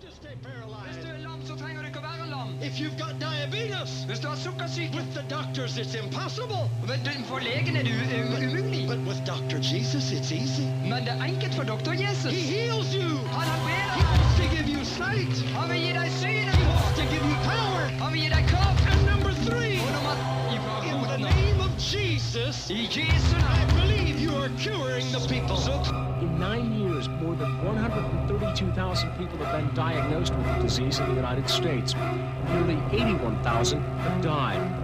to stay paralyzed. Hvis du er lam, så trenger du ikke å være lam. If you've got diabetes, Hvis du har sukkersyke, with the doctors it's impossible. du, for legen er det u- u- umulig. But with Dr. Jesus it's easy. Men det er enkelt for doktor Jesus. He heals you. Han He helbreder deg. wants to give you sight. Han vil gi deg He wants to give you power. Han vil gi deg kraft. And number three, Og nummer in the name of Jesus, I Jesu navn. believe you are the people. In nine years, more than 132,000 people have been diagnosed with the disease in the United States. Nearly 81,000 have died.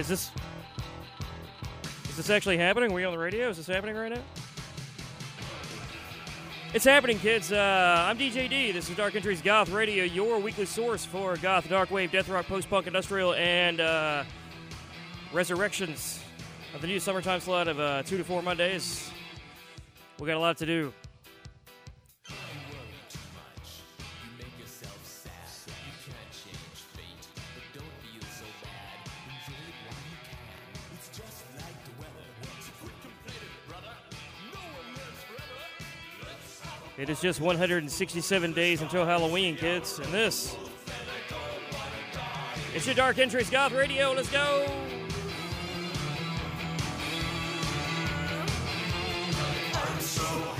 Is this? Is this actually happening? Are we on the radio? Is this happening right now? It's happening, kids. Uh, I'm DJ D. This is Dark Entries Goth Radio, your weekly source for goth, dark wave, death rock, post punk, industrial, and uh, resurrections of the new summertime slot of uh, two to four Mondays. We got a lot to do. It is just 167 days until Halloween, kids, and this. It's your Dark Entries Goth Radio. Let's go! No one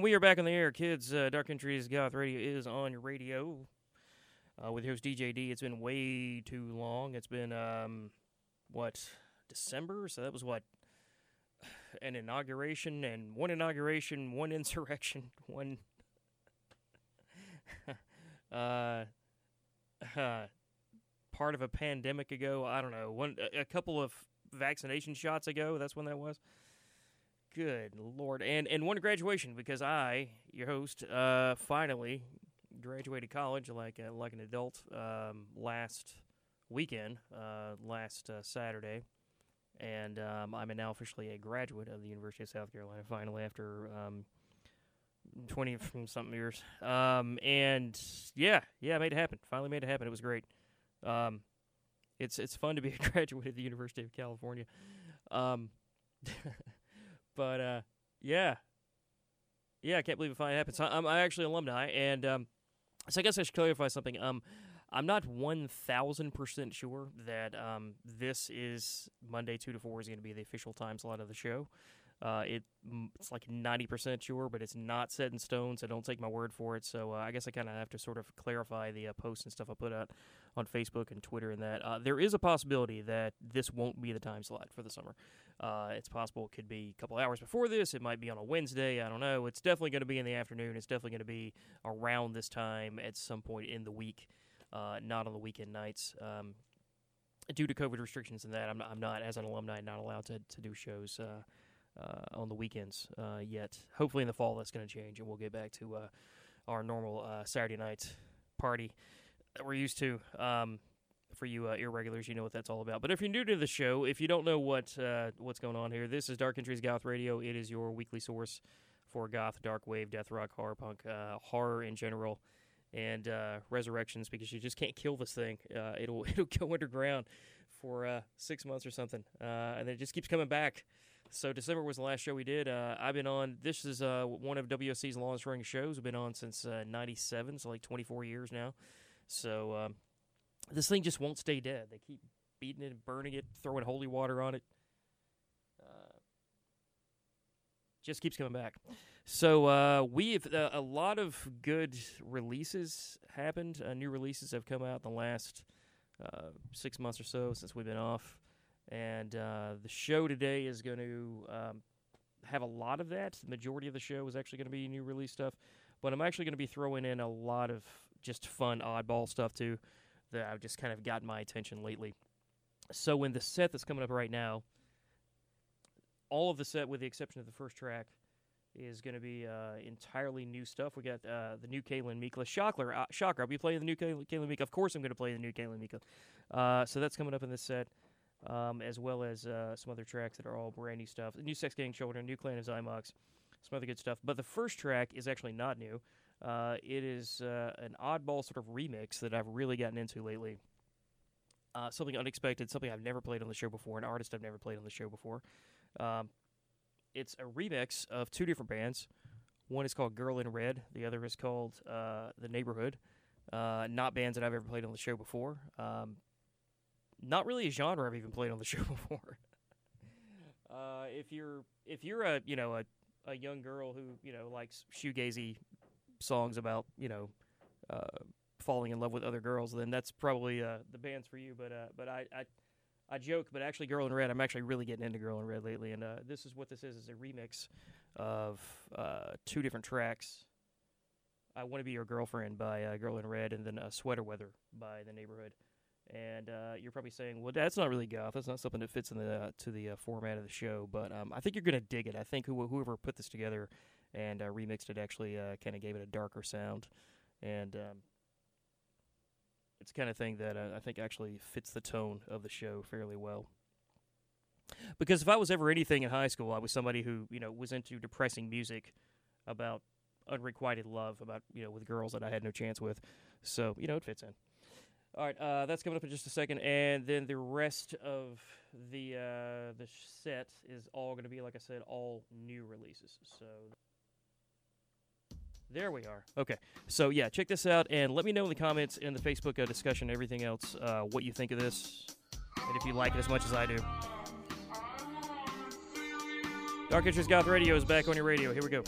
we are back on the air, kids. Uh, Dark Entries Goth Radio is on your radio uh, with your host DJ D. It's been way too long. It's been um, what December, so that was what an inauguration and one inauguration, one insurrection, one uh, uh, part of a pandemic ago. I don't know. One a couple of vaccination shots ago. That's when that was. Good lord, and and one graduation because I, your host, uh, finally graduated college like uh, like an adult um, last weekend, uh, last uh, Saturday, and um, I'm now officially a graduate of the University of South Carolina. Finally, after um, twenty from something years, um, and yeah, yeah, made it happen. Finally made it happen. It was great. Um, it's it's fun to be a graduate of the University of California. Um, but uh, yeah, yeah, I can't believe it finally happened. I'm, I'm actually alumni, and um, so I guess I should clarify something. Um, I'm not one thousand percent sure that um, this is Monday two to four is going to be the official time slot of the show. Uh, it it's like ninety percent sure, but it's not set in stone, so don't take my word for it. So uh, I guess I kind of have to sort of clarify the uh, posts and stuff I put out on Facebook and Twitter, and that uh, there is a possibility that this won't be the time slot for the summer. Uh, it's possible it could be a couple hours before this. It might be on a Wednesday. I don't know. It's definitely going to be in the afternoon. It's definitely going to be around this time at some point in the week, uh, not on the weekend nights. Um, due to COVID restrictions and that, I'm not, I'm not as an alumni not allowed to, to do shows uh, uh, on the weekends uh, yet. Hopefully in the fall that's going to change and we'll get back to uh, our normal Saturday night party that we're used to. Um, for you uh, irregulars, you know what that's all about. But if you're new to the show, if you don't know what uh, what's going on here, this is Dark Entries Goth Radio. It is your weekly source for goth, dark wave, death rock, horror punk, uh, horror in general, and uh, resurrections. Because you just can't kill this thing. Uh, it'll it'll go underground for uh, six months or something, uh, and then it just keeps coming back. So December was the last show we did. Uh, I've been on. This is uh, one of WUSC's longest running shows. We've been on since '97, so like 24 years now. So um, this thing just won't stay dead. They keep beating it and burning it, throwing holy water on it. Uh, just keeps coming back. So uh, we've uh, a lot of good releases happened. Uh, new releases have come out in the last uh, six months or so since we've been off, and uh, the show today is going to um, have a lot of that. The majority of the show is actually going to be new release stuff, but I'm actually going to be throwing in a lot of just fun oddball stuff too that I've just kind of gotten my attention lately. So in the set that's coming up right now, all of the set, with the exception of the first track, is going to be uh, entirely new stuff. We got uh, the new Kaelan Mikla. Shocker, uh, shocker! I'll be playing the new Kaelan Mikla. Of course, I'm going to play the new Kaelan Mikla. Uh, so that's coming up in this set, um, as well as uh, some other tracks that are all brand new stuff. The new Sex Gang Children, new Clan of Xymox, some other good stuff. But the first track is actually not new. Uh, it is uh, an oddball sort of remix that I've really gotten into lately. Uh, something unexpected, something I've never played on the show before, an artist I've never played on the show before. Um, it's a remix of two different bands. One is called Girl in Red. The other is called uh, The Neighborhood. Uh, not bands that I've ever played on the show before. Um, not really a genre I've even played on the show before. uh, if you're if you're a you know a, a young girl who you know likes shoegazy songs about you know uh, falling in love with other girls, then that's probably uh, the bands for you. But uh, but I, I I joke, but actually, Girl in Red, I'm actually really getting into Girl in Red lately, and uh, this is what this is: is a remix of uh, two different tracks. I Want to Be Your Girlfriend by uh, Girl in Red, and then Sweater Weather by The Neighborhood. And you're probably saying, "Well, that's not really goth. That's not something that fits in the to the format of the show." But um, I think you're gonna dig it. I think who, whoever put this together and uh, remixed it actually uh, kind of gave it a darker sound, and um, it's the kind of thing that uh, I think actually fits the tone of the show fairly well. Because if I was ever anything in high school, I was somebody who you know was into depressing music about unrequited love, about you know with girls that I had no chance with. So you know it fits in. All right, uh, that's coming up in just a second, and then the rest of the uh, the set is all going to be, like I said, all new releases. So there we are. Okay, so yeah, check this out, and let me know in the comments in the Facebook uh, discussion, everything else, uh, what you think of this, and if you like it as much as I do. Dark Entries Goth Radio is back on your radio. Here we go.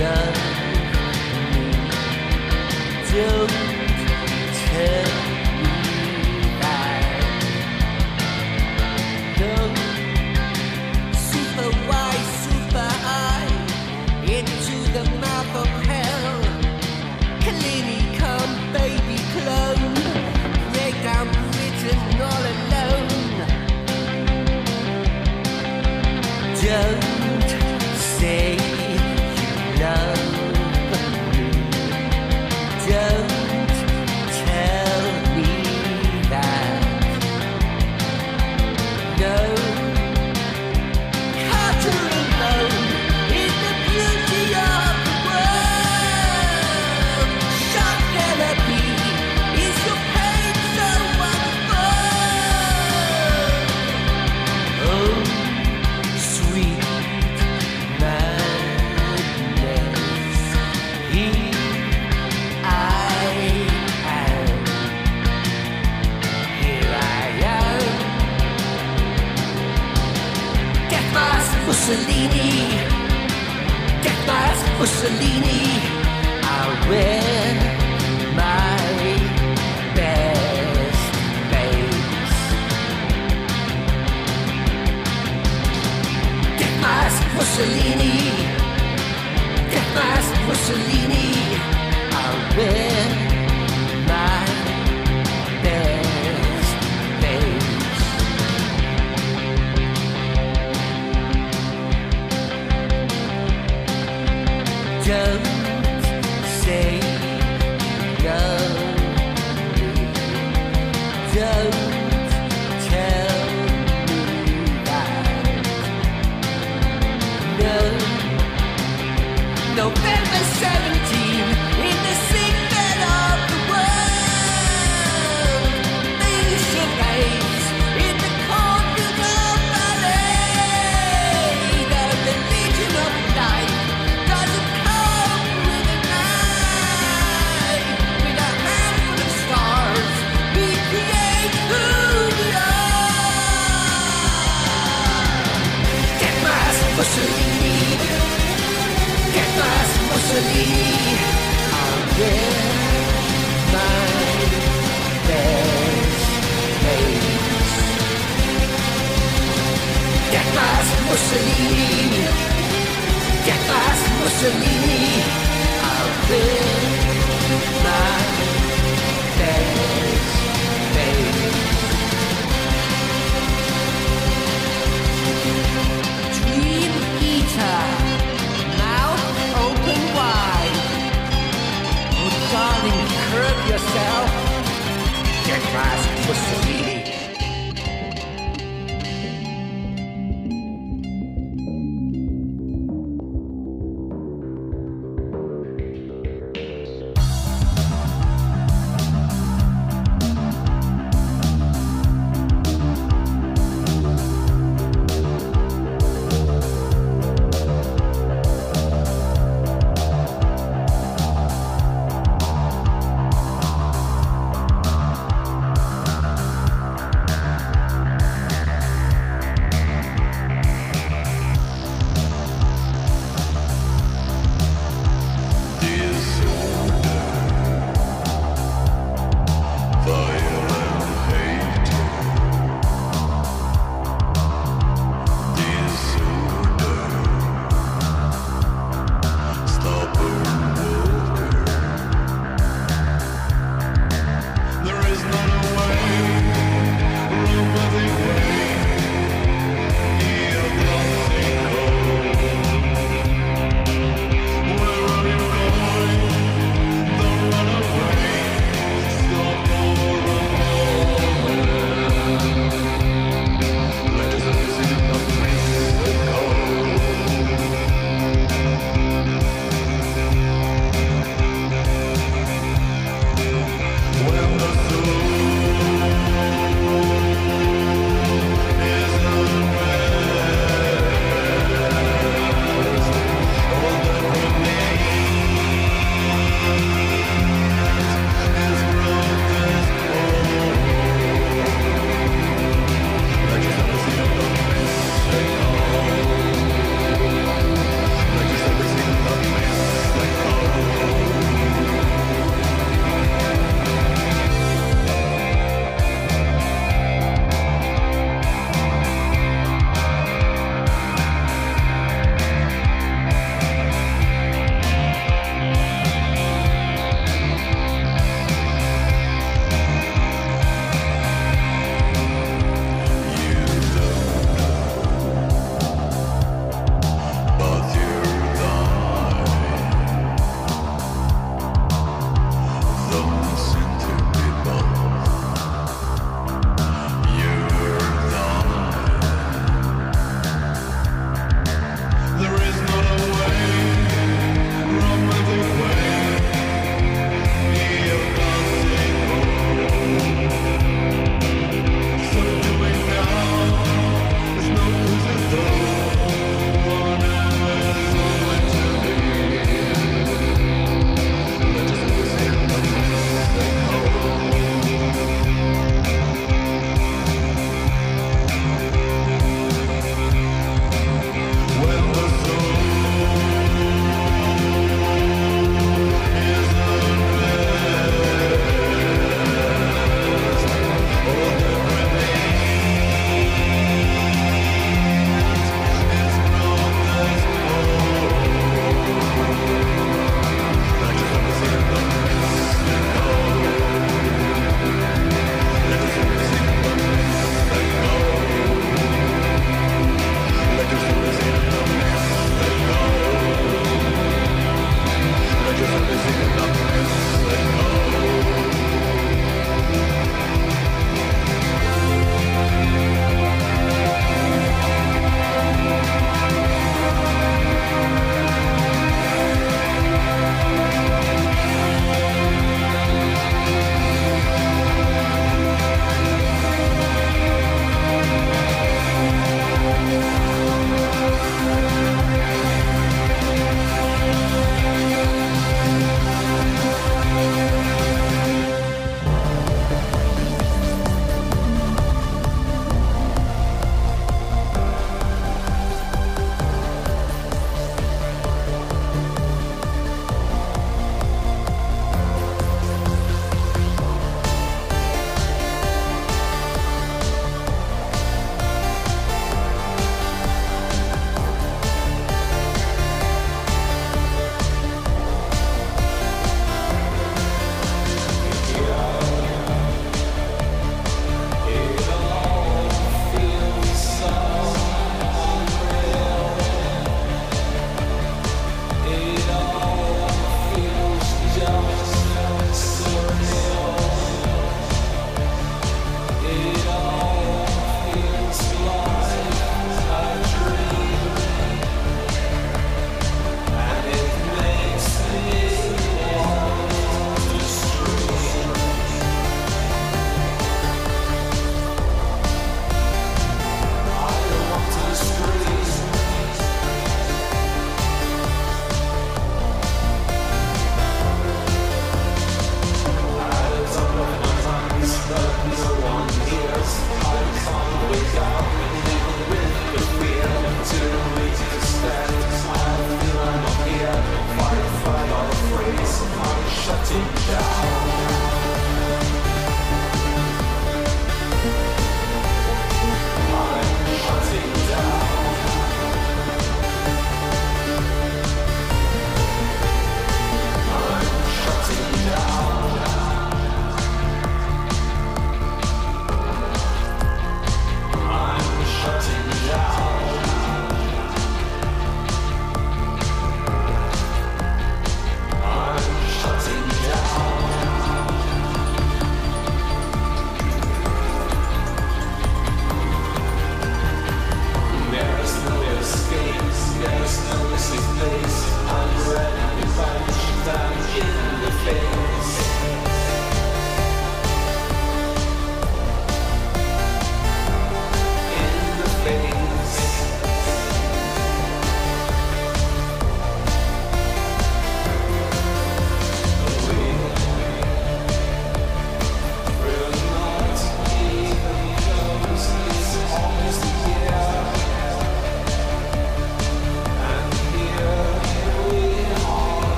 Love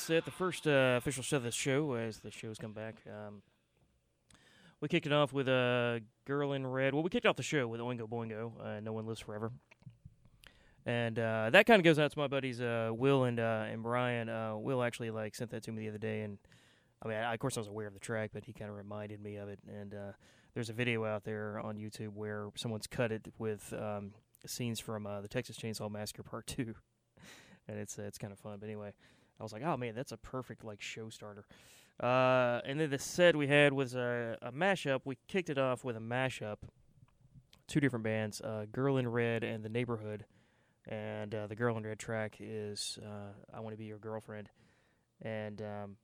finish up that set, the first uh, official set of the show as the shows come back. Um, we kicked it off with a girl in red. Well, we kicked off the show with Oingo Boingo. Uh, no one lives forever, and uh, that kind of goes out to my buddies uh, Will and uh, and Brian. Uh, Will actually like sent that to me the other day, and I mean, I, of course, I was aware of the track, but he kind of reminded me of it. And uh, there's a video out there on YouTube where someone's cut it with um, scenes from uh, the Texas Chainsaw Massacre Part Two, and it's uh, it's kind of fun. But anyway, I was like, oh man, that's a perfect like show starter. Uh, and then the set we had was a, a mashup. We kicked it off with a mashup, two different bands, uh, Girl in Red and The Neighborhood. And uh, the Girl in Red track is uh, I Want to Be Your Girlfriend. And um,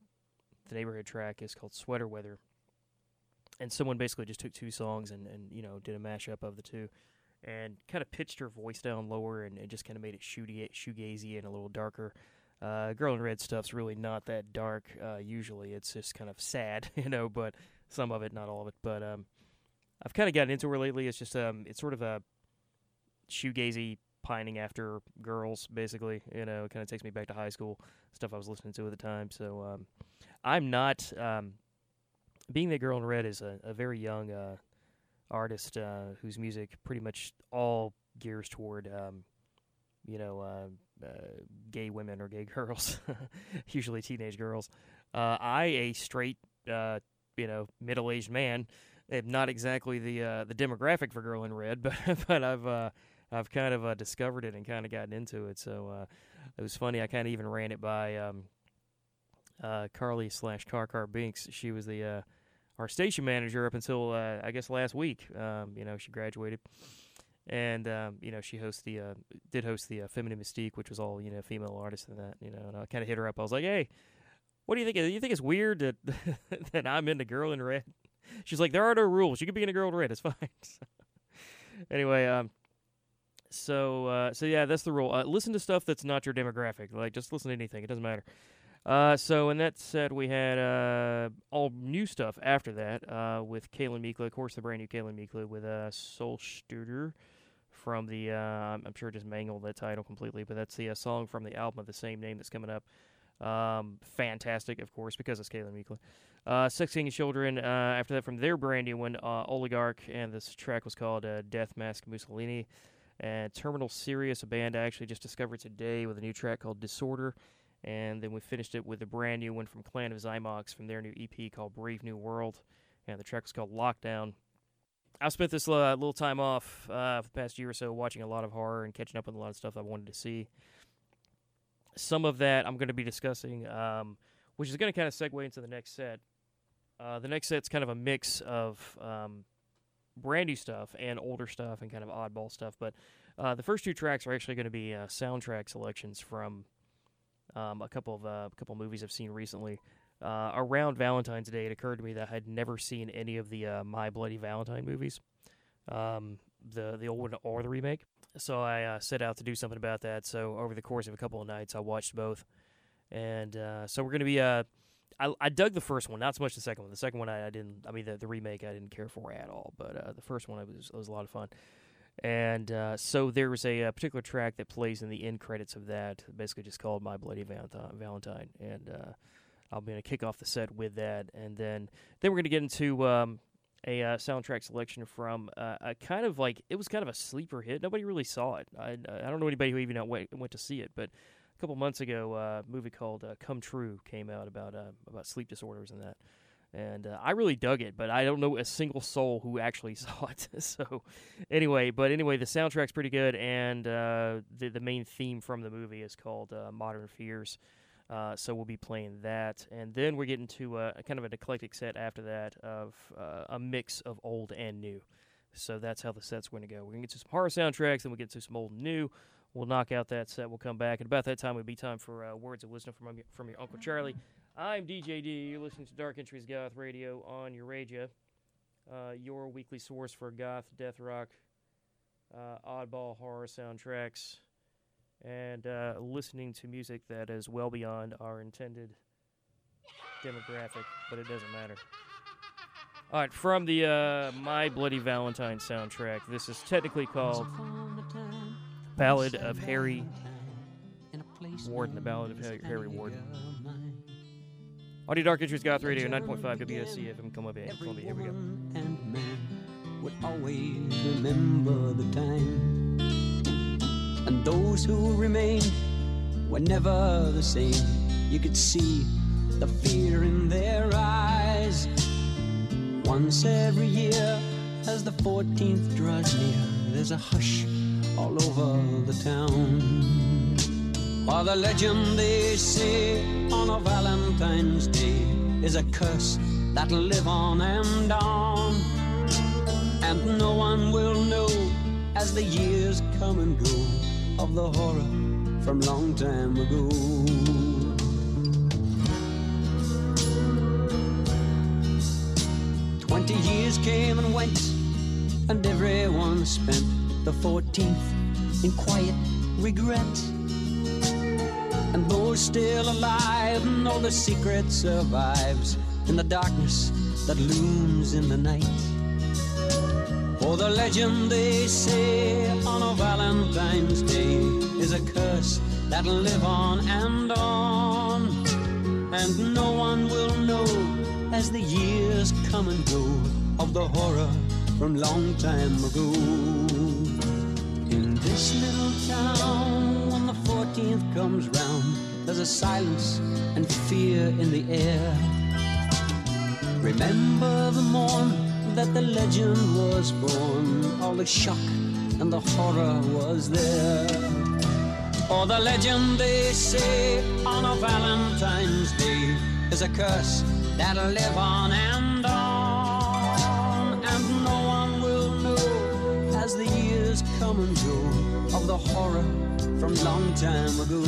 the Neighborhood track is called Sweater Weather. And someone basically just took two songs and, and you know, did a mashup of the two. And kind of pitched her voice down lower and, and just kind of made it shoegazy and a little darker. Uh, Girl in Red stuff's really not that dark. Uh, usually, it's just kind of sad, you know. But some of it, not all of it. But um, I've kind of gotten into her lately. It's just um, it's sort of a shoegazy pining after girls, basically. You know, kind of takes me back to high school stuff I was listening to at the time. So um, I'm not um, being that Girl in Red is a, a very young uh, artist uh, whose music pretty much all gears toward um, you know. Uh, uh, gay women or gay girls, usually teenage girls. Uh, I, a straight, uh, you know, middle-aged man, am not exactly the uh, the demographic for Girl in Red, but but I've uh, I've kind of uh, discovered it and kind of gotten into it. So it was funny. I kind of even ran it by um, Carly slash Car Car Binks. She was the uh, our station manager up until I guess last week. Um, you know, she graduated and um, you know she hosts the uh, did host the uh, Feminine Mystique, which was all you know female artists and that. You know, and I kind of hit her up. I was like, "Hey, what do you think? Do You think it's weird that that I'm into Girl in Red?" She's like, "There are no rules. You can be in a Girl in Red. It's fine." So, anyway, um, so uh, so yeah, that's the rule. Uh, listen to stuff that's not your demographic. Like just listen to anything. It doesn't matter. Uh, so, and that said, we had uh, all new stuff after that uh, with Kaelan Mikla, of course, the brand new Kaelan Mikla with uh, Solstodur from the, uh, I'm sure just mangled that title completely, but that's the uh, song from the album of the same name that's coming up. Um, fantastic, of course, because it's Kaelan Mikla. Uh, Sex Gang Children, uh, after that, from their brand new one, uh, Oligarch, and this track was called uh, Death Mask Mussolini. And Terminal Serious, a band I actually just discovered today with a new track called Disorder. And then we finished it with a brand new one from Clan of Xymox from their new EP called Brave New World. And the track was called Lockdown. I've spent this uh, little time off uh, for the past year or so watching a lot of horror and catching up on a lot of stuff I wanted to see. Some of that I'm going to be discussing, um, which is going to kind of segue into the next set. Uh, the next set's kind of a mix of um, brand new stuff and older stuff and kind of oddball stuff. But uh, the first two tracks are actually going to be uh, soundtrack selections from um, a couple of uh, a couple of movies I've seen recently. Uh, around Valentine's Day, it occurred to me that I had never seen any of the uh, My Bloody Valentine movies, um, the the old one or the remake. So I uh, set out to do something about that. So over the course of a couple of nights, I watched both, and uh, so we're to be. Uh, I, I dug the first one, not so much the second one. The second one I, I didn't. I mean, the, the remake I didn't care for at all. But uh, the first one it was was a lot of fun. And uh, so there was a, a particular track that plays in the end credits of that, basically just called "My Bloody Valentine." Valentine, and uh, I'm going to kick off the set with that, and then then we're going to get into um, a uh, soundtrack selection from uh, a kind of like it was kind of a sleeper hit. Nobody really saw it. I I don't know anybody who even went went to see it, but a couple months ago, uh, a movie called uh, "Come True" came out about uh, about sleep disorders and that. And uh, I really dug it, but I don't know a single soul who actually saw it. so, anyway, but anyway, the soundtrack's pretty good, and the the main theme from the movie is called "Modern Fears." Uh, so we'll be playing that, and then we're getting to uh, a kind of an eclectic set after that of uh, a mix of old and new. So that's how the set's going to go. We're going to get to some horror soundtracks, then we'll get to some old and new. We'll knock out that set. We'll come back, and about that time, it'll be time for uh, words of wisdom from from your Uncle Charlie. I'm DJ D. You're listening to Dark Entries Goth Radio on your uh, your weekly source for goth, death rock, uh, oddball horror soundtracks, and uh, listening to music that is well beyond our intended demographic, but it doesn't matter. All right, from the uh, My Bloody Valentine soundtrack, this is technically called Ballad of Harry Warden, the Ballad of Harry, Warden. Audio Dark Entries Goth Radio, 9.5 WSC FM, come up here. Columbia. Here we go. and man would always remember the time. And those who remained were never the same. You could see the fear in their eyes. Once every year, as the 14th draws near, there's a hush all over the town. While the legend they say on a Valentine's Day is a curse that'll live on and on. And no one will know as the years come and go of the horror from long time ago. Twenty years came and went, and everyone spent the 14th in quiet regret. And those still alive know the secret survives in the darkness that looms in the night. For the legend they say on a Valentine's Day is a curse that'll live on and on. And no one will know as the years come and go of the horror from long time ago. In this little town, when the 14th comes round, there's a silence and fear in the air. Remember the morn that the legend was born, all the shock and the horror was there. For the legend they say on a Valentine's Day is a curse that'll live on and on, and no one will know as the years come and go of the horror from long time ago.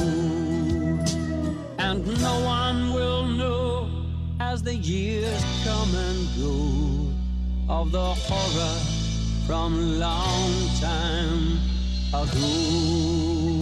And no one will know as the years come and go of the horror from long time ago.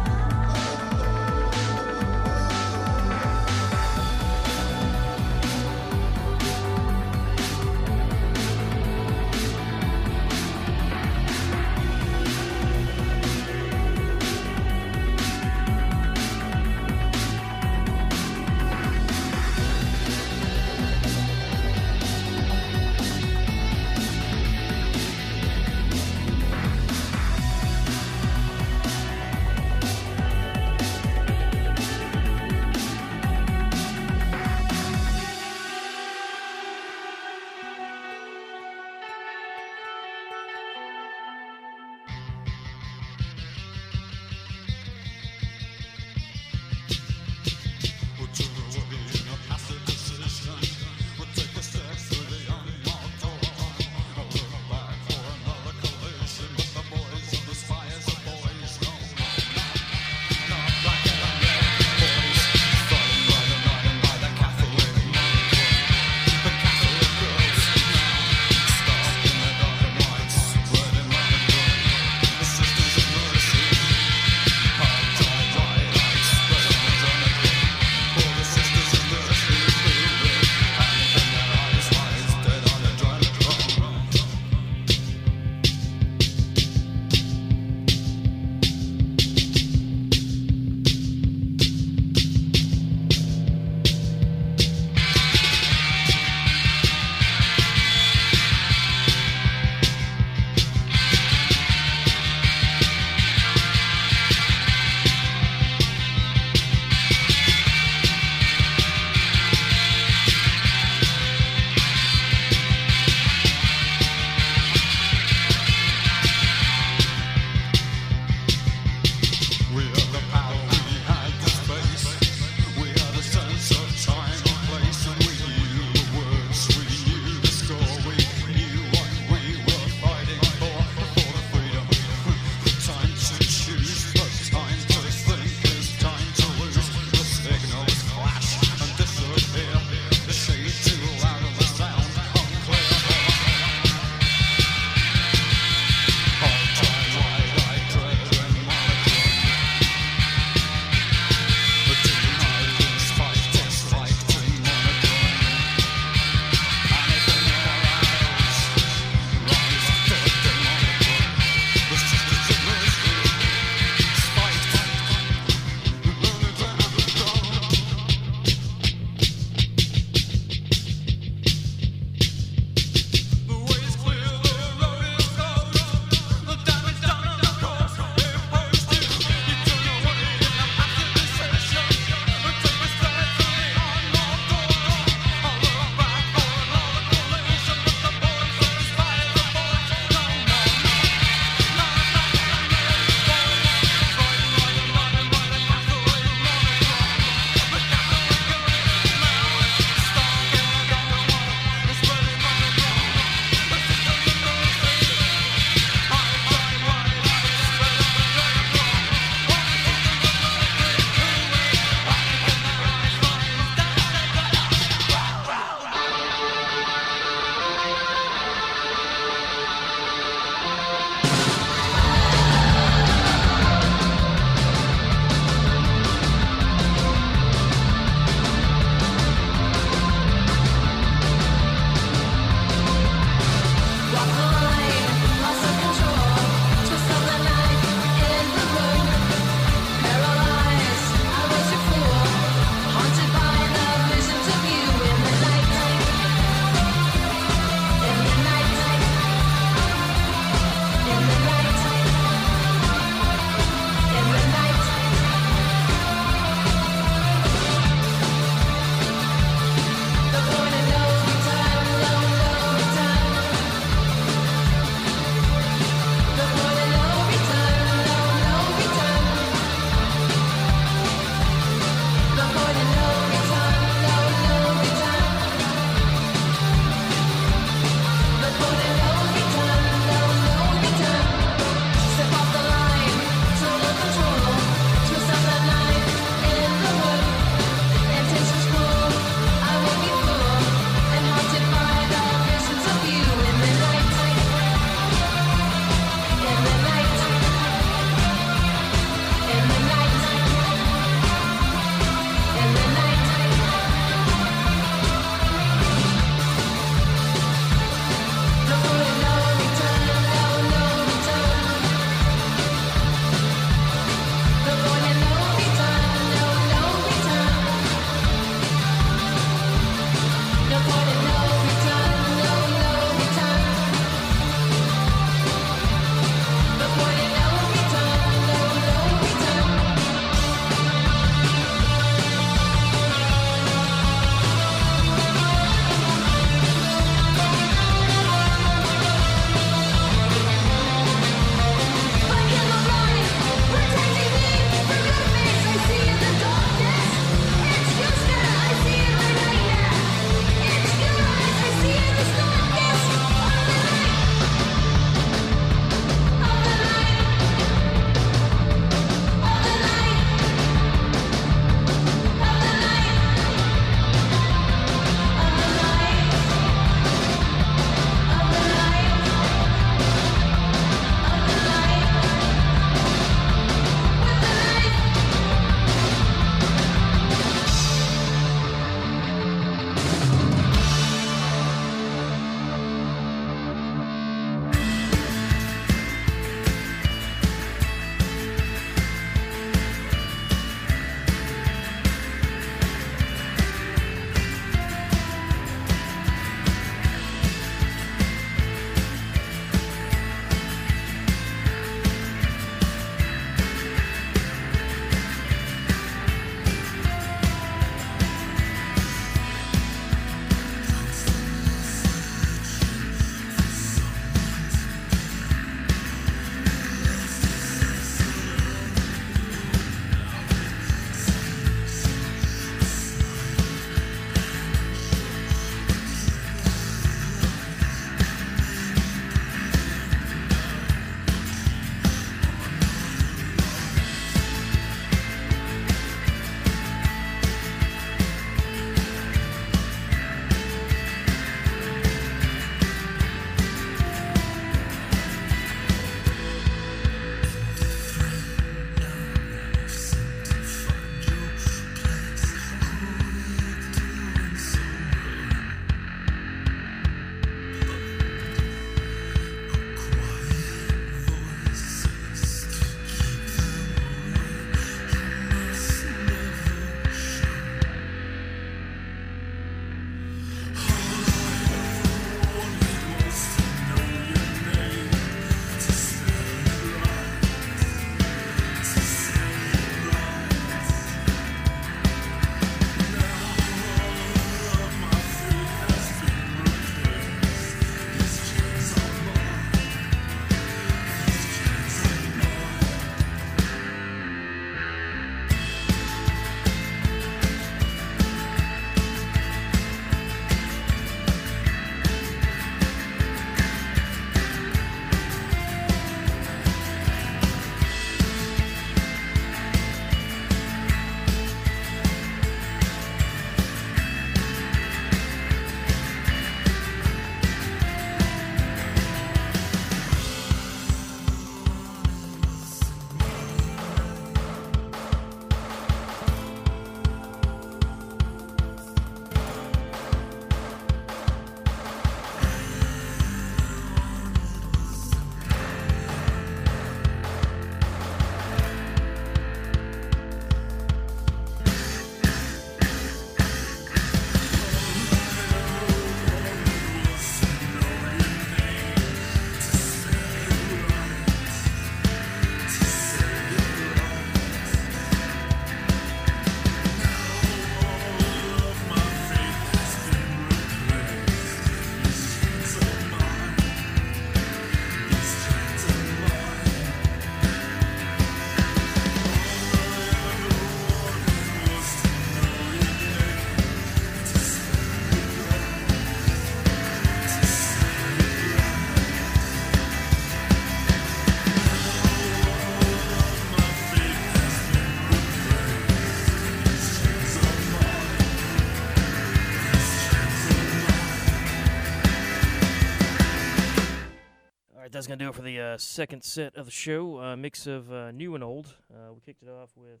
That's going to do it for the uh, second set of the show. A mix of uh, new and old. Uh, we kicked it off with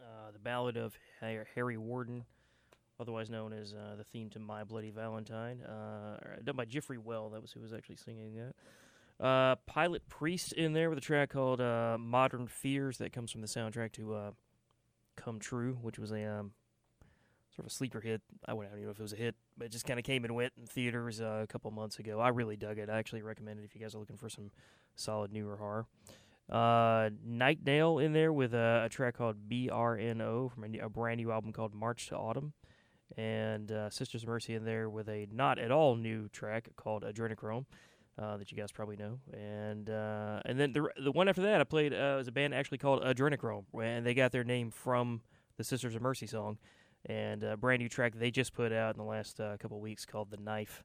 uh, the ballad of Harry Warden, otherwise known as uh, the theme to My Bloody Valentine, uh, done by Jeffrey Well. That was who was actually singing that. Uh, Pilotpriest in there with a track called uh, Modern Fears that comes from the soundtrack to uh, Come True, which was a um, sort of a sleeper hit. I don't even know if it was a hit, but it just kind of came and went in theaters uh, a couple months ago. I really dug it. I actually recommend it if you guys are looking for some solid newer horror. Uh, Night Nail in there with a, a track called BRNO from a, a brand new album called March to Autumn. And uh, Sisters of Mercy in there with a not at all new track called Adrenochrome. Uh, that you guys probably know, and uh, and then the the one after that I played uh, was a band actually called Adrenochrome, and they got their name from the Sisters of Mercy song, and a brand new track they just put out in the last uh, couple weeks called The Knife.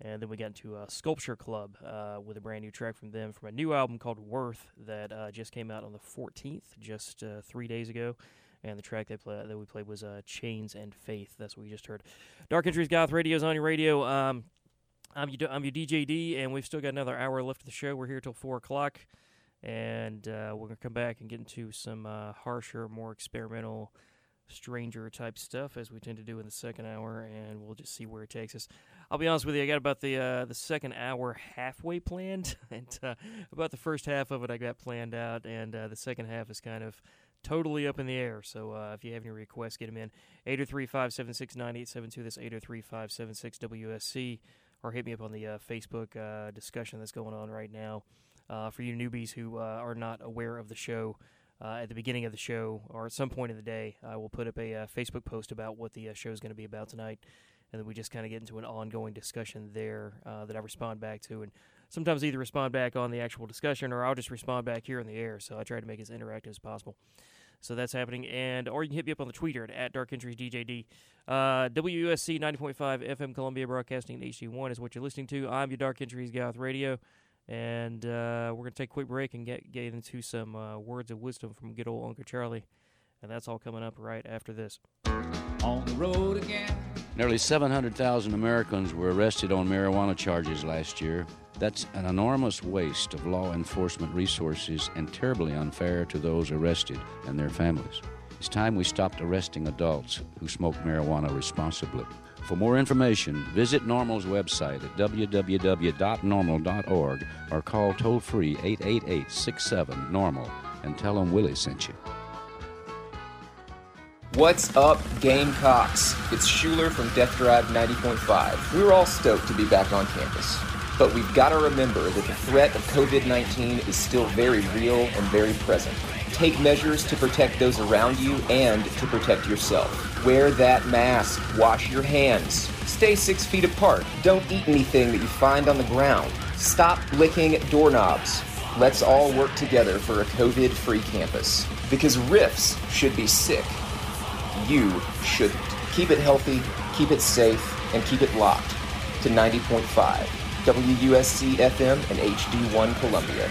And then we got into uh, Sculpture Club uh, with a brand new track from them from a new album called Worth that uh, just came out on the 14th, just uh, three days ago. And the track they play, that we played was uh, Chains and Faith. That's what we just heard. Dark Entries Goth Radio's on your radio. Um, I'm, your, I'm your DJ D, and we've still got another hour left of the show. We're here till 4 o'clock. And uh, we're going to come back and get into some harsher, more experimental, stranger type stuff as we tend to do in the second hour, and we'll just see where it takes us. I'll be honest with you, I got about the uh, the second hour halfway planned, and uh, about the first half of it I got planned out, and uh, the second half is kind of totally up in the air. So uh, if you have any requests, get them in 803-576-9872. That's 803-576-WSC, or hit me up on the uh, Facebook uh, discussion that's going on right now. Uh, for you newbies who uh, are not aware of the show, uh, at the beginning of the show or at some point in the day, I will put up a uh, Facebook post about what the uh, show is going to be about tonight, and then we just kind of get into an ongoing discussion there uh, that I respond back to, and sometimes either respond back on the actual discussion or I'll just respond back here in the air. So I try to make it as interactive as possible. So that's happening, and or you can hit me up on the Twitter at, at Dark Entries DJD. Uh, WUSC 90.5 FM Columbia Broadcasting in HD1 is what you're listening to. I'm your Dark Entries Goth Radio. And uh, we're going to take a quick break and get, get into some uh, words of wisdom from good old Uncle Charlie. And that's all coming up right after this. On the road again. Nearly 700,000 Americans were arrested on marijuana charges last year. That's an enormous waste of law enforcement resources and terribly unfair to those arrested and their families. It's time we stopped arresting adults who smoke marijuana responsibly. For more information, visit NORML's website at www.norml.org or call toll free 888 67 Normal and tell them Willie sent you. What's up, Gamecocks? It's Schuler from Death Drive 90.5. We're all stoked to be back on campus. But we've got to remember that the threat of COVID 19 is still very real and very present. Take measures to protect those around you and to protect yourself. Wear that mask, wash your hands, stay six feet apart, don't eat anything that you find on the ground, stop licking doorknobs. Let's all work together for a COVID free campus. Because riffs should be sick you shouldn't. Keep it healthy, keep it safe, and keep it locked to 90.5 WUSC FM and HD1 Columbia.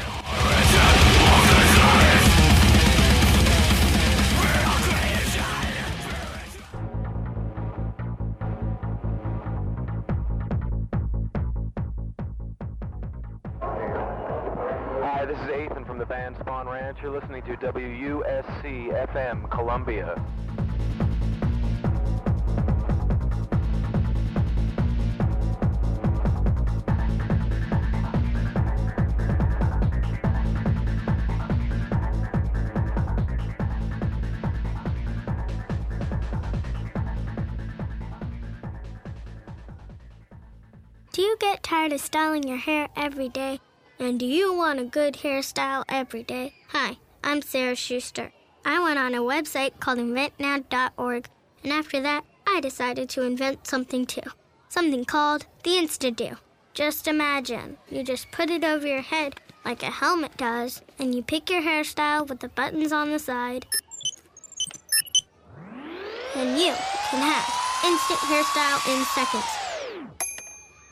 You're listening to WUSC FM Columbia. Do you get tired of styling your hair every day? And do you want a good hairstyle every day? Hi, I'm Sarah Schuster. I went on a website called inventnow.org, and after that, I decided to invent something too. Something called the InstaDo. Just imagine, you just put it over your head like a helmet does, and you pick your hairstyle with the buttons on the side. And you can have instant hairstyle in seconds.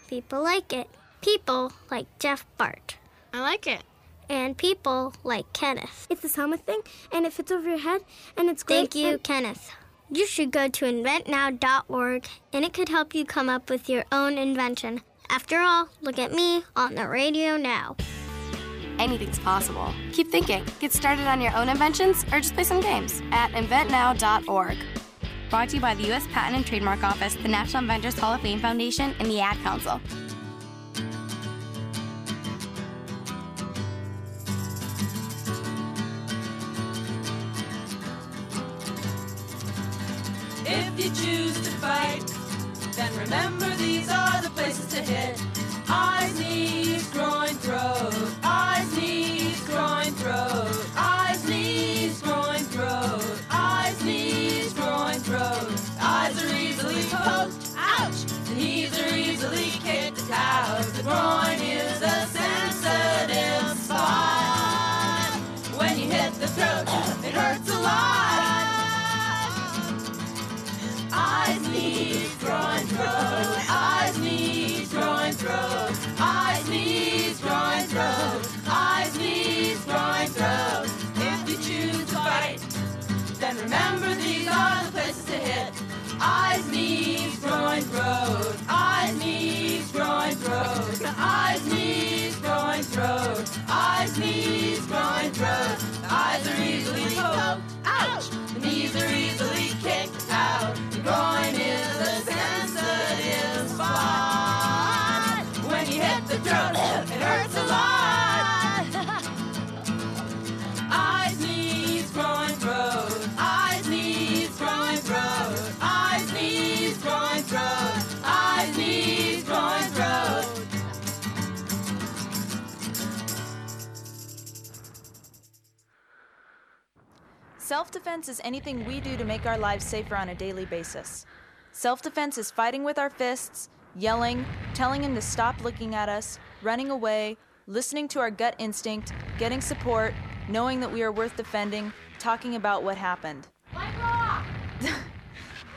People like it. People like Jeff Bart. I like it. And people like Kenneth. It's this helmet thing, and it fits over your head, and it's great. Thank you, and- Kenneth. You should go to inventnow.org, and it could help you come up with your own invention. After all, look at me on the radio now. Anything's possible. Keep thinking. Get started on your own inventions or just play some games at inventnow.org. Brought to you by the U.S. Patent and Trademark Office, the National Inventors Hall of Fame Foundation, and the Ad Council. Fight, then remember throat. Eyes, knees, groin, throat. Eyes, knees, groin, throat. Eyes, knees, groin, throat. Eyes are easily poked. Ouch! The knees are easily kicked out. The groin Self defense is anything we do to make our lives safer on a daily basis. Self defense is fighting with our fists, yelling, telling him to stop looking at us, running away, listening to our gut instinct, getting support, knowing that we are worth defending, talking about what happened.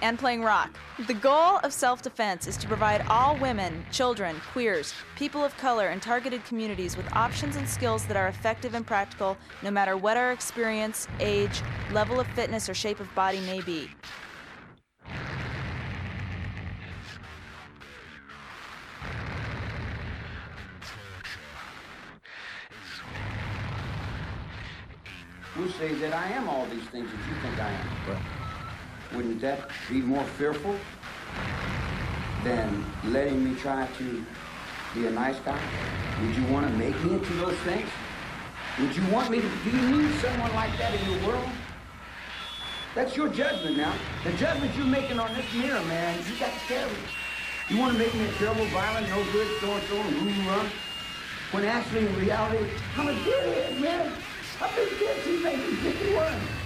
and playing rock. The goal of self defense is to provide all women, children, queers, people of color, and targeted communities with options and skills that are effective and practical no matter what our experience, age, level of fitness, or shape of body may be. We'll say that I am all these things that you think I am. Well, wouldn't that be more fearful than letting me try to be a nice guy? Would you want to make me into those things? Would you want me to, do someone like that in your world? That's your judgment now. The judgment you're making on this mirror, man, you got to carry. it. You want to make me a terrible, violent, no good, so-and-so, and who run? When actually, in reality, I'm a good man. I've been dead since 1951.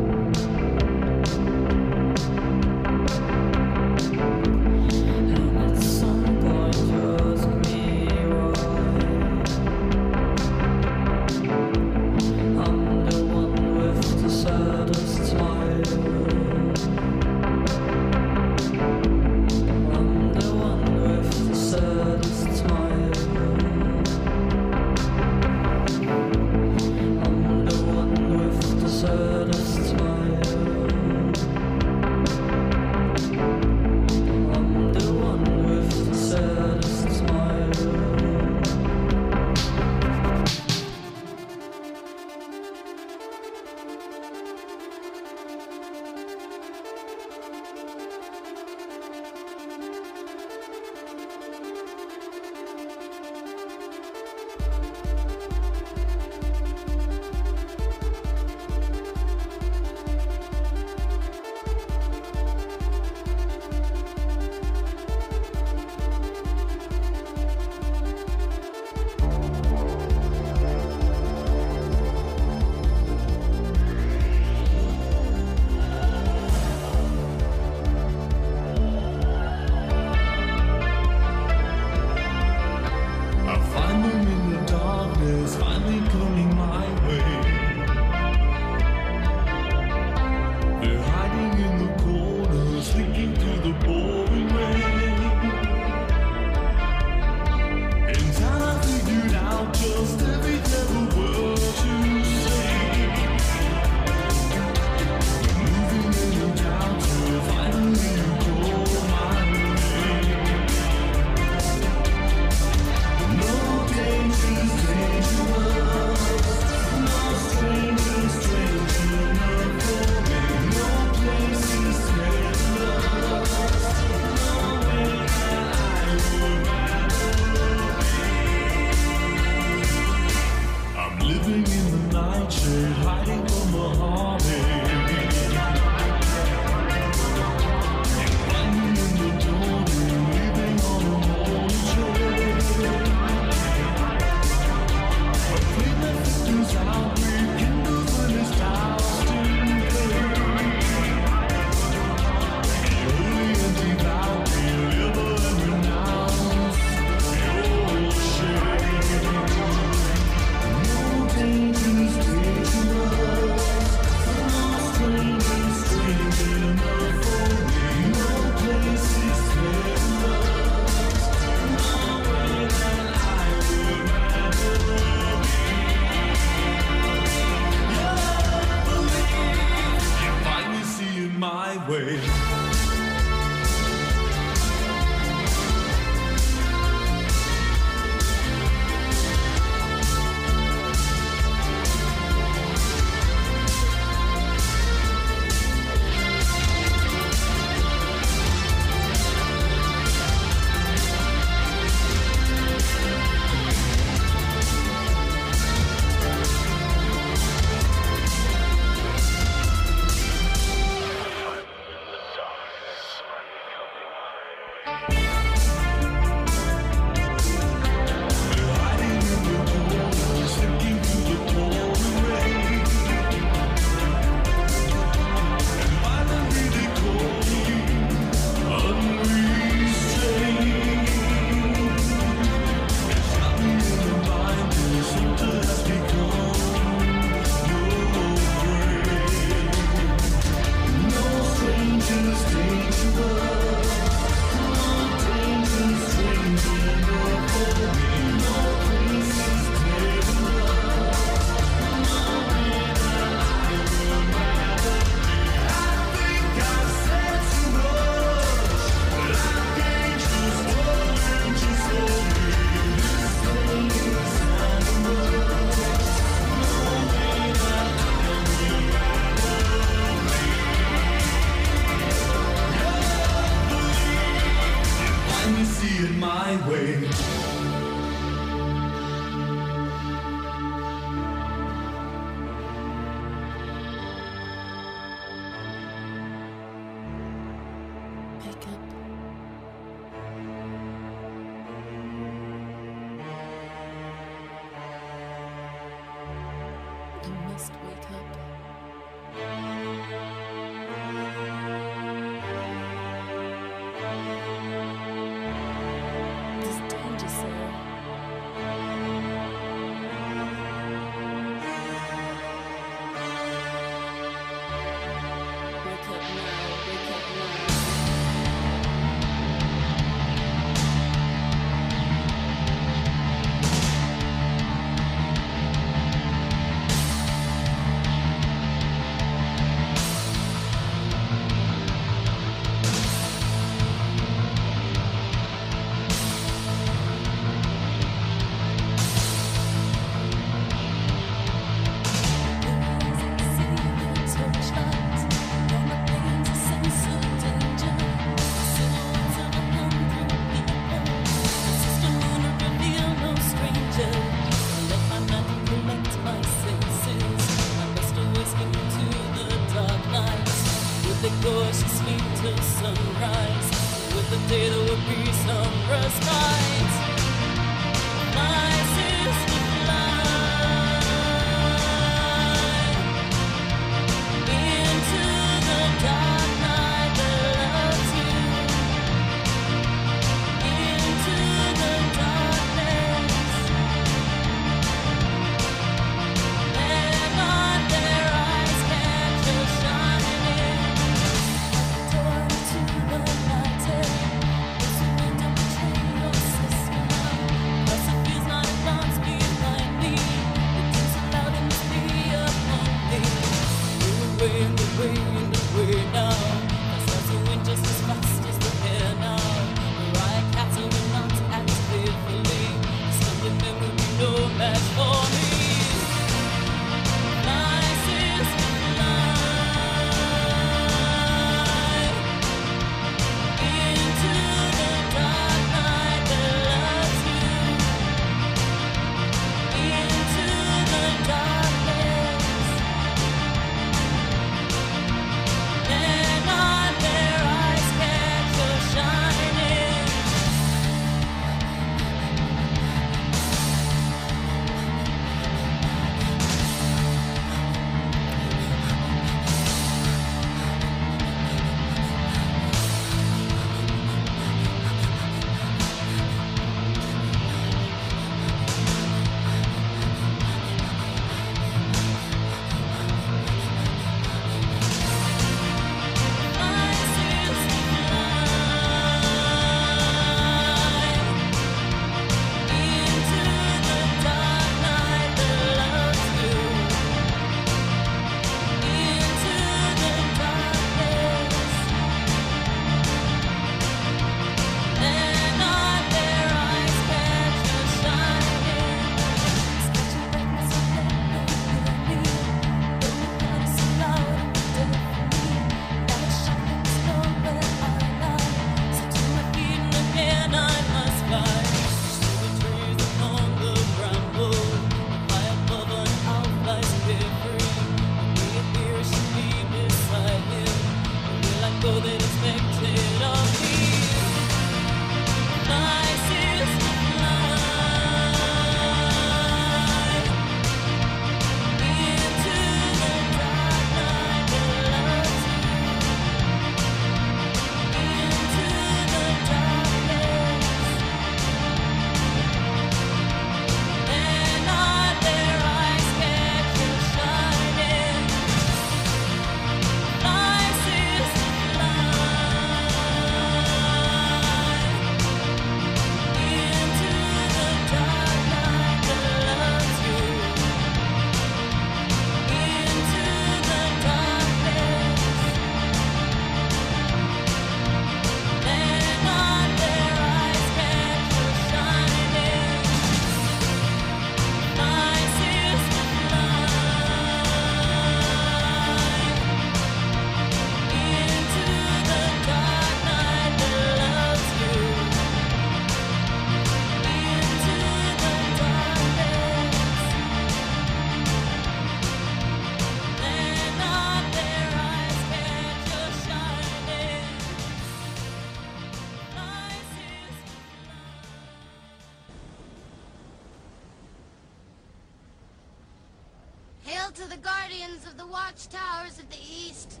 Watchtowers of the east.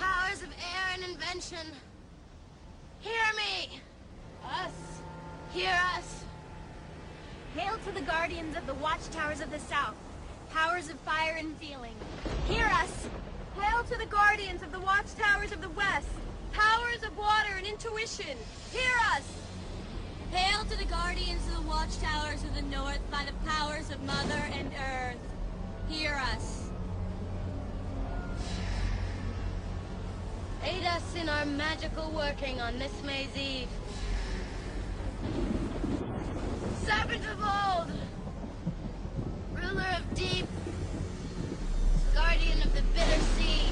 Powers of air and invention. Hear me! Us. Hear us. Hail to the guardians of the watchtowers of the south, powers of fire and feeling. Hear us! Hail to the guardians of the watchtowers of the west, powers of water and intuition. Hear us! Hail to the guardians of the watchtowers of the north by the powers of mother and earth. Hear us. Aid us in our magical working on this May's Eve. Serpent of old, ruler of deep, guardian of the bitter sea.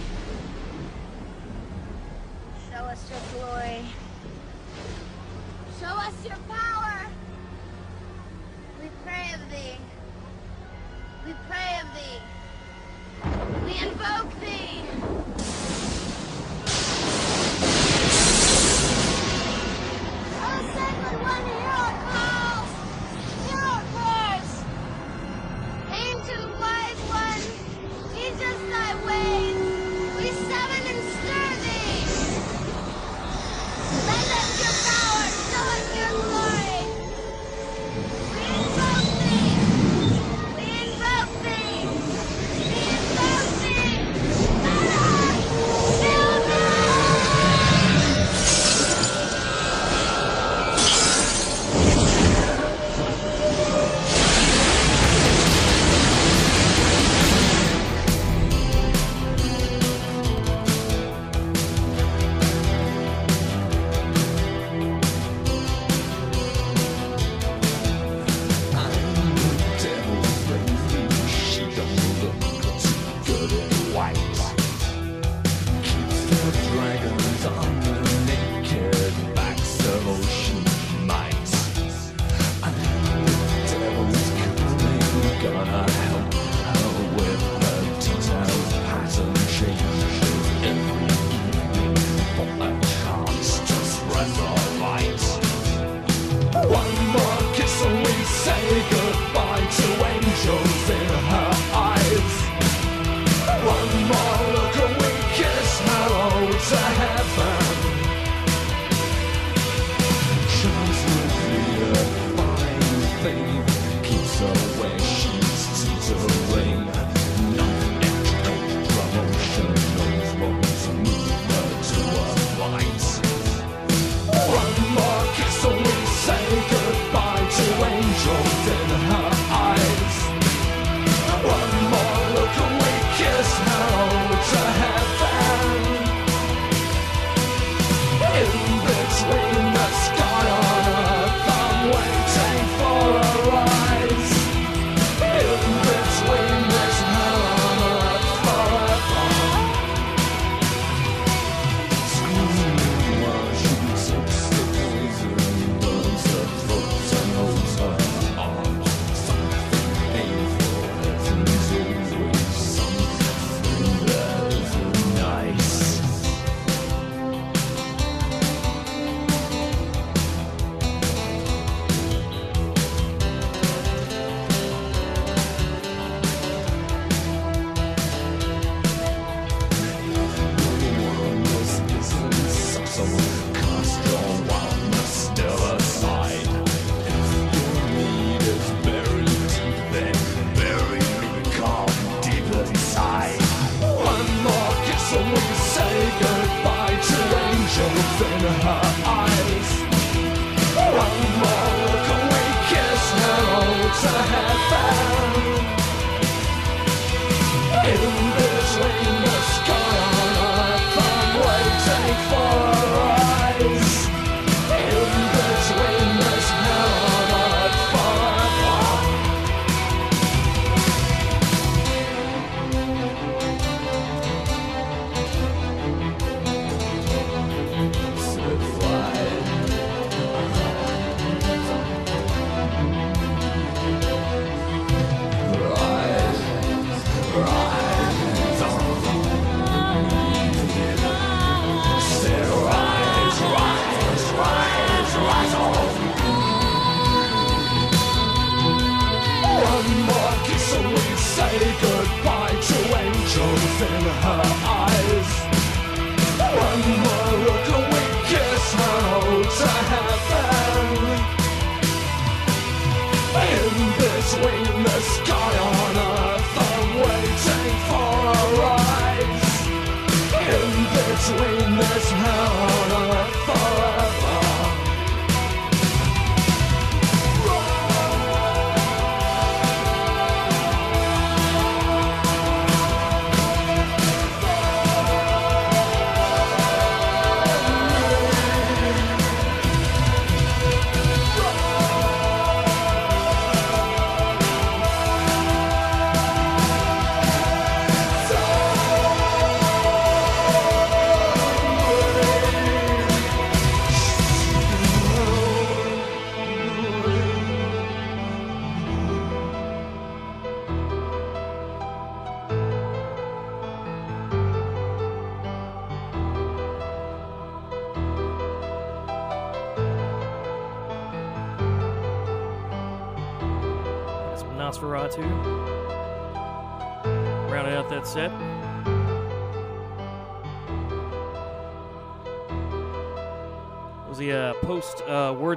Show us your glory. Show us your power. We pray of thee. We pray of thee. We invoke thee. Us thy ways.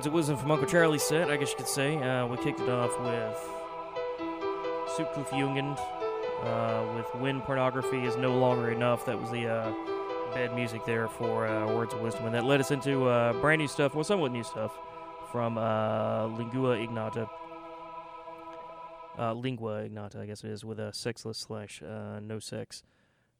Words of Wisdom from Uncle Charlie set, I guess you could say. Uh, we kicked it off with Sutcliffe Jügend uh, with When Pornography is No Longer Enough. That was the uh, music there for uh, Words of Wisdom. And that led us into uh, brand new stuff, well, somewhat new stuff, from uh, Lingua Ignata. Lingua ignata, I guess it is, with a sexless slash no sex.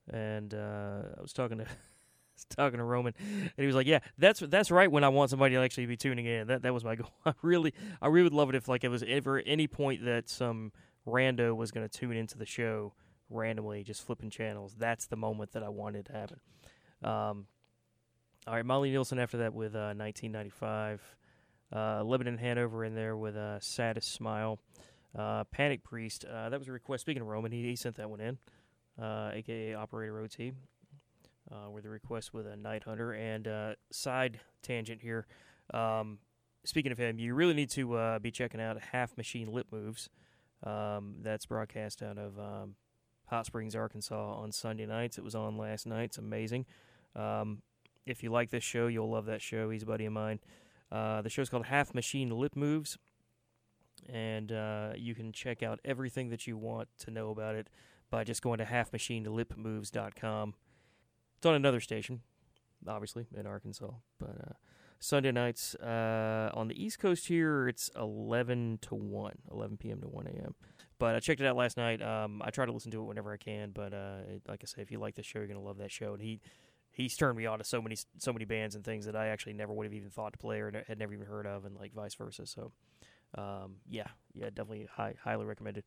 And I was talking to talking to Roman, and he was like, "Yeah, that's that's right. When I want somebody to actually be tuning in, that that was my goal. I really, I really would love it if like it was ever any point that some rando was going to tune into the show randomly, just flipping channels. That's the moment that I wanted to happen. Um, all right, Molly Nilsen after that with uh, 1995. Uh, Lebanon Hanover in there with a saddest smile. Uh, Panic Priest. Uh, that was a request. Speaking of Roman, he, he sent that one in, uh, aka Operator OT uh, with a request with a Nighthunter. And uh, side tangent here. Um, speaking of him, you really need to uh, be checking out Half Machine Lip Moves. Um, that's broadcast out of um, Hot Springs, Arkansas on Sunday nights. It was on last night. It's amazing. Um, if you like this show, you'll love that show. He's a buddy of mine. Uh, the show's called Half Machine Lip Moves. And uh, you can check out everything that you want to know about it by just going to halfmachinelipmoves.com. It's on another station, obviously, in Arkansas. But uh, Sunday nights uh, on the East Coast here, it's 11 to 1, 11 p.m. to 1 a.m. But I checked it out last night. Um, I try to listen to it whenever I can. But uh, it, like I say, if you like the show, you're to love that show. And he he's turned me on to so many so many bands and things that I actually never would have even thought to play or had never even heard of, and like vice versa. So, um, yeah, yeah, definitely high, highly recommended.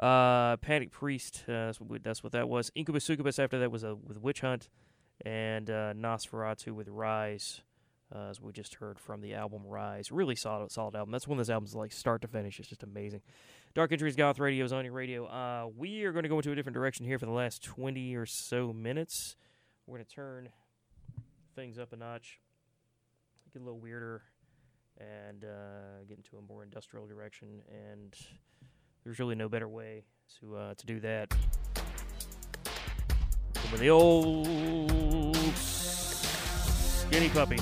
Uh, Panic Priest, uh, that's, what, that's what that was. Inkubus Sukkubus after that was a with Witch Hunt, and uh, Nosferatu with Rise, uh, as we just heard from the album Rise. Really solid, solid album. That's one of those albums like start to finish. It's just amazing. Dark Entries Goth Radio is on your radio. Uh, we are going to go into a different direction here for the last twenty or so minutes. We're going to turn things up a notch, get a little weirder, and uh, get into a more industrial direction. And there's really no better way to uh, to do that with the old Skinny Puppy.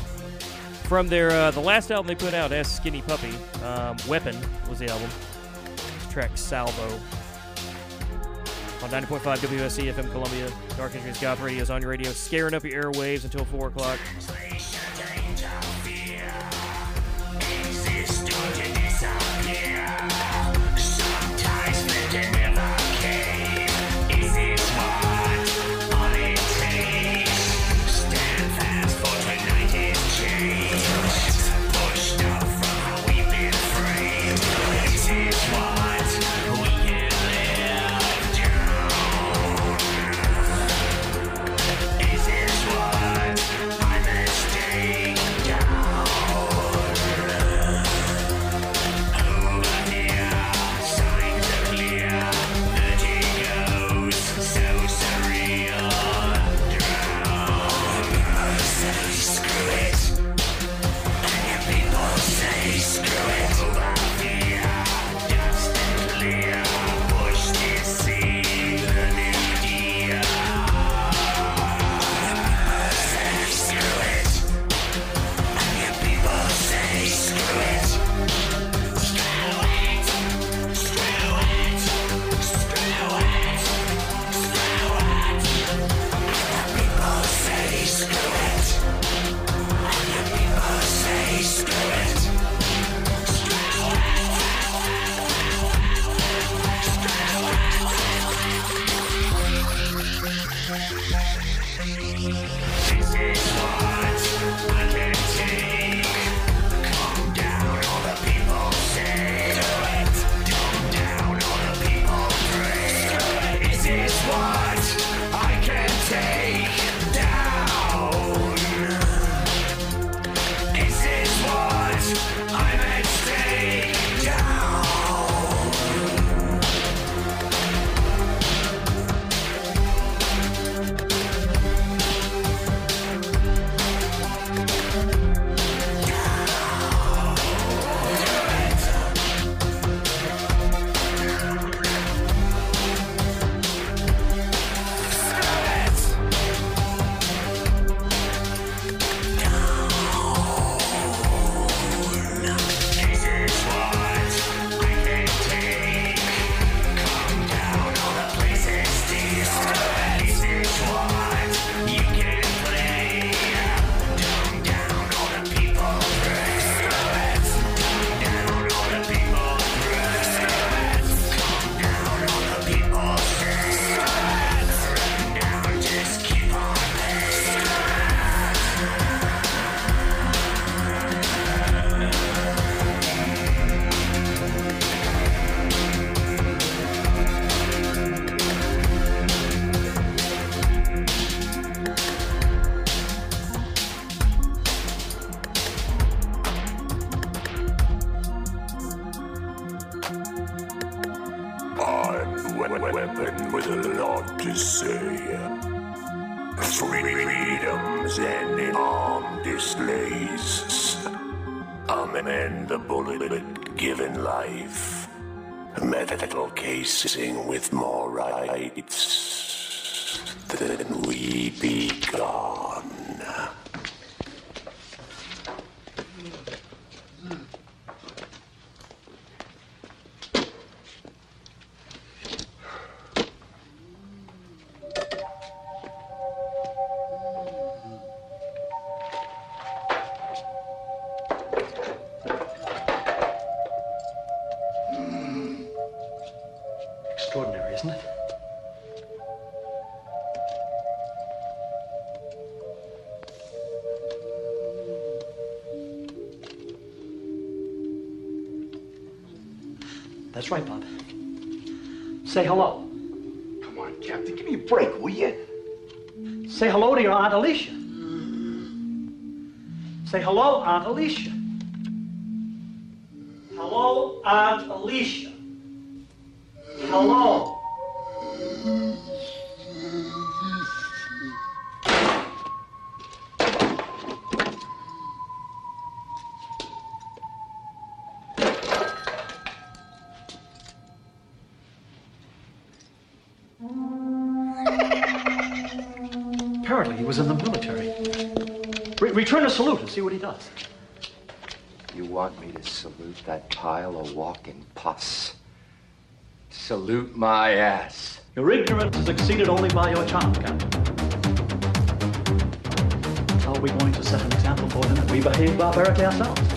From their uh, the last album they put out as Skinny Puppy, um, Weapon was the album. Track Salvo on 90.5 WUSC FM Columbia. Dark Entries Goth Radio is on your radio, scaring up your airwaves until 4 o'clock. Say hello. Come on, Captain, give me a break, will you? Say hello to your Aunt Alicia. Say hello, Aunt Alicia. Salute that pile of walking pus? Salute my ass. Your ignorance is exceeded only by your charm, Captain. Are we going to set an example for them if we behave barbarically ourselves?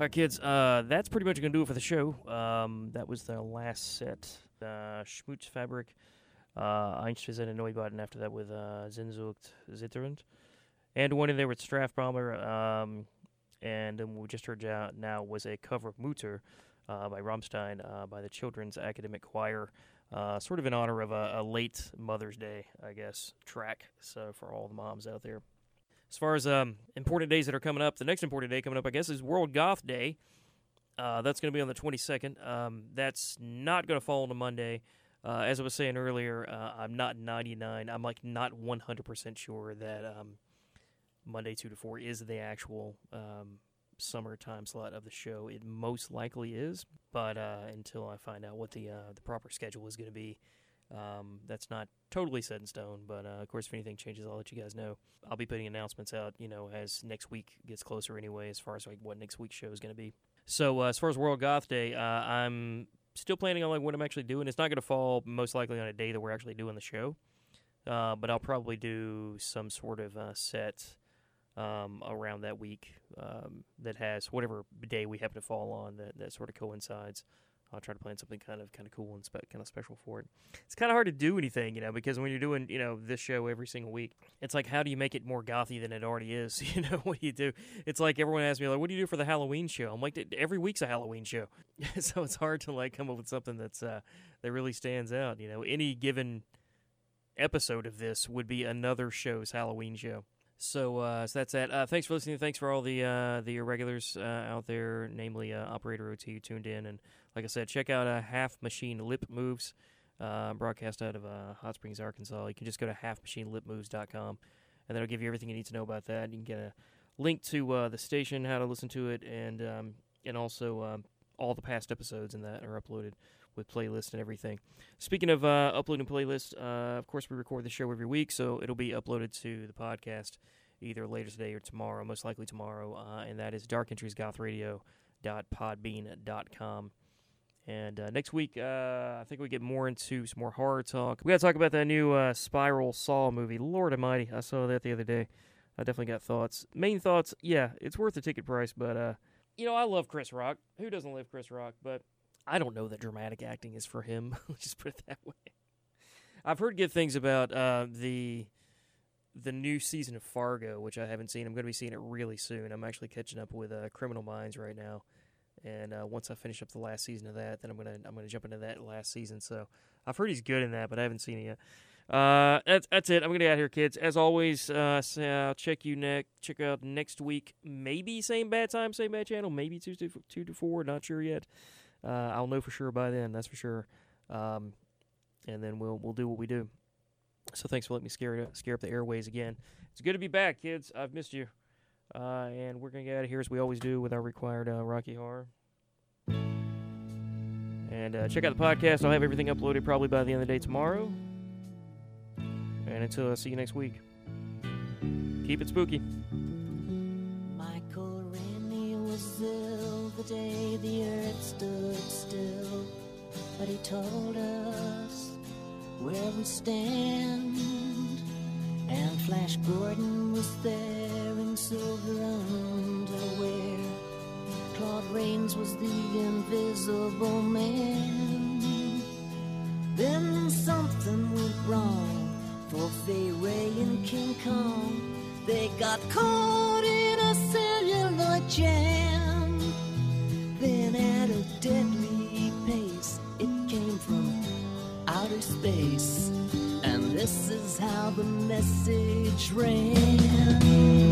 All right, kids. Uh, that's pretty much gonna do it for the show. Um, that was the last set. Uh, Schmutzfabrik. Uh, Einstürzende Neubauten after that with uh, Sehnsucht Zitternd. And one in there with Strafbomber. Um, and then we just heard now was a cover of Mutter uh, by Rammstein uh, by the Children's Academic Choir. Uh, sort of in honor of a, a late Mother's Day, I guess, track. So for all the moms out there. As far as um, important days that are coming up, the next important day coming up, I guess, is World Goth Day. Uh, that's going to be on the 22nd. Um, that's not going to fall on a Monday. Uh, as I was saying earlier, uh, I'm not 99. I'm like not 100% sure that um, Monday 2 to 4 is the actual um, summer time slot of the show. It most likely is, but uh, until I find out what the uh, the proper schedule is going to be, um, that's not totally set in stone. But uh, of course, if anything changes, I'll let you guys know. I'll be putting announcements out, you know, as next week gets closer anyway, as far as like what next week's show is going to be. So uh, as far as World Goth Day, uh, I'm still planning on like what I'm actually doing. It's not going to fall most likely on a day that we're actually doing the show, uh, but I'll probably do some sort of uh, set um, around that week um, that has whatever day we happen to fall on that, that sort of coincides. I'll try to plan something kind of kind of cool and spe- kind of special for it. It's kind of hard to do anything, you know, because when you're doing, you know, this show every single week, it's like how do you make it more gothy than it already is? You know, what do you do? It's like everyone asks me like, what do you do for the Halloween show? I'm like, every week's a Halloween show, so it's hard to like come up with something that's uh, that really stands out. You know, any given episode of this would be another show's Halloween show. So, uh, so that's that. Uh, thanks for listening. Thanks for all the uh, the irregulars uh, out there, namely uh, Operator OT, who tuned in. And like I said, check out uh, Half Machine Lip Moves, broadcast out of Hot Springs, Arkansas. You can just go to halfmachinelipmoves.com, and that'll give you everything you need to know about that. You can get a link to the station, how to listen to it, and um, and also um, all the past episodes in that are uploaded with playlists and everything. Speaking of uh, uploading playlists, uh, of course we record the show every week, so it'll be uploaded to the podcast either later today or tomorrow, most likely tomorrow, uh, and that is Dark Entries Goth Radio darkentriesgothradio.podbean.com. And uh, next week, uh, I think we get more into some more horror talk. We got to talk about that new uh, Spiral Saw movie. Lord Almighty, I saw that the other day. I definitely got thoughts. Main thoughts, yeah, it's worth the ticket price, but uh, you know, I love Chris Rock. Who doesn't love Chris Rock? But I don't know that dramatic acting is for him. Let's just put it that way. I've heard good things about uh, the the new season of Fargo, which I haven't seen. I'm going to be seeing it really soon. I'm actually catching up with uh, Criminal Minds right now, and uh, once I finish up the last season of that, then I'm gonna I'm gonna jump into that last season. So I've heard he's good in that, but I haven't seen it yet. Uh, that's that's it. I'm gonna get out here, kids. As always, uh, I'll check you next. Check out next week. Maybe same bad time, same bad channel. Maybe two to two to four. Not sure yet. Uh, I'll know for sure by then. That's for sure. Um, and then we'll we'll do what we do. So thanks for letting me scare scare up the airways again. It's good to be back, kids. I've missed you. Uh, and we're gonna get out of here as we always do with our required uh, Rocky Horror. And uh, check out the podcast. I'll have everything uploaded probably by the end of the day tomorrow. And until I see you next week, keep it spooky. The day the earth stood still, but he told us where we stand. And Flash Gordon was there in silver underwear. Claude Rains was the invisible man. Then something went wrong for Fay Wray and King Kong. They got caught in a celluloid jam. Deadly pace, it came from outer space. And this is how the message ran.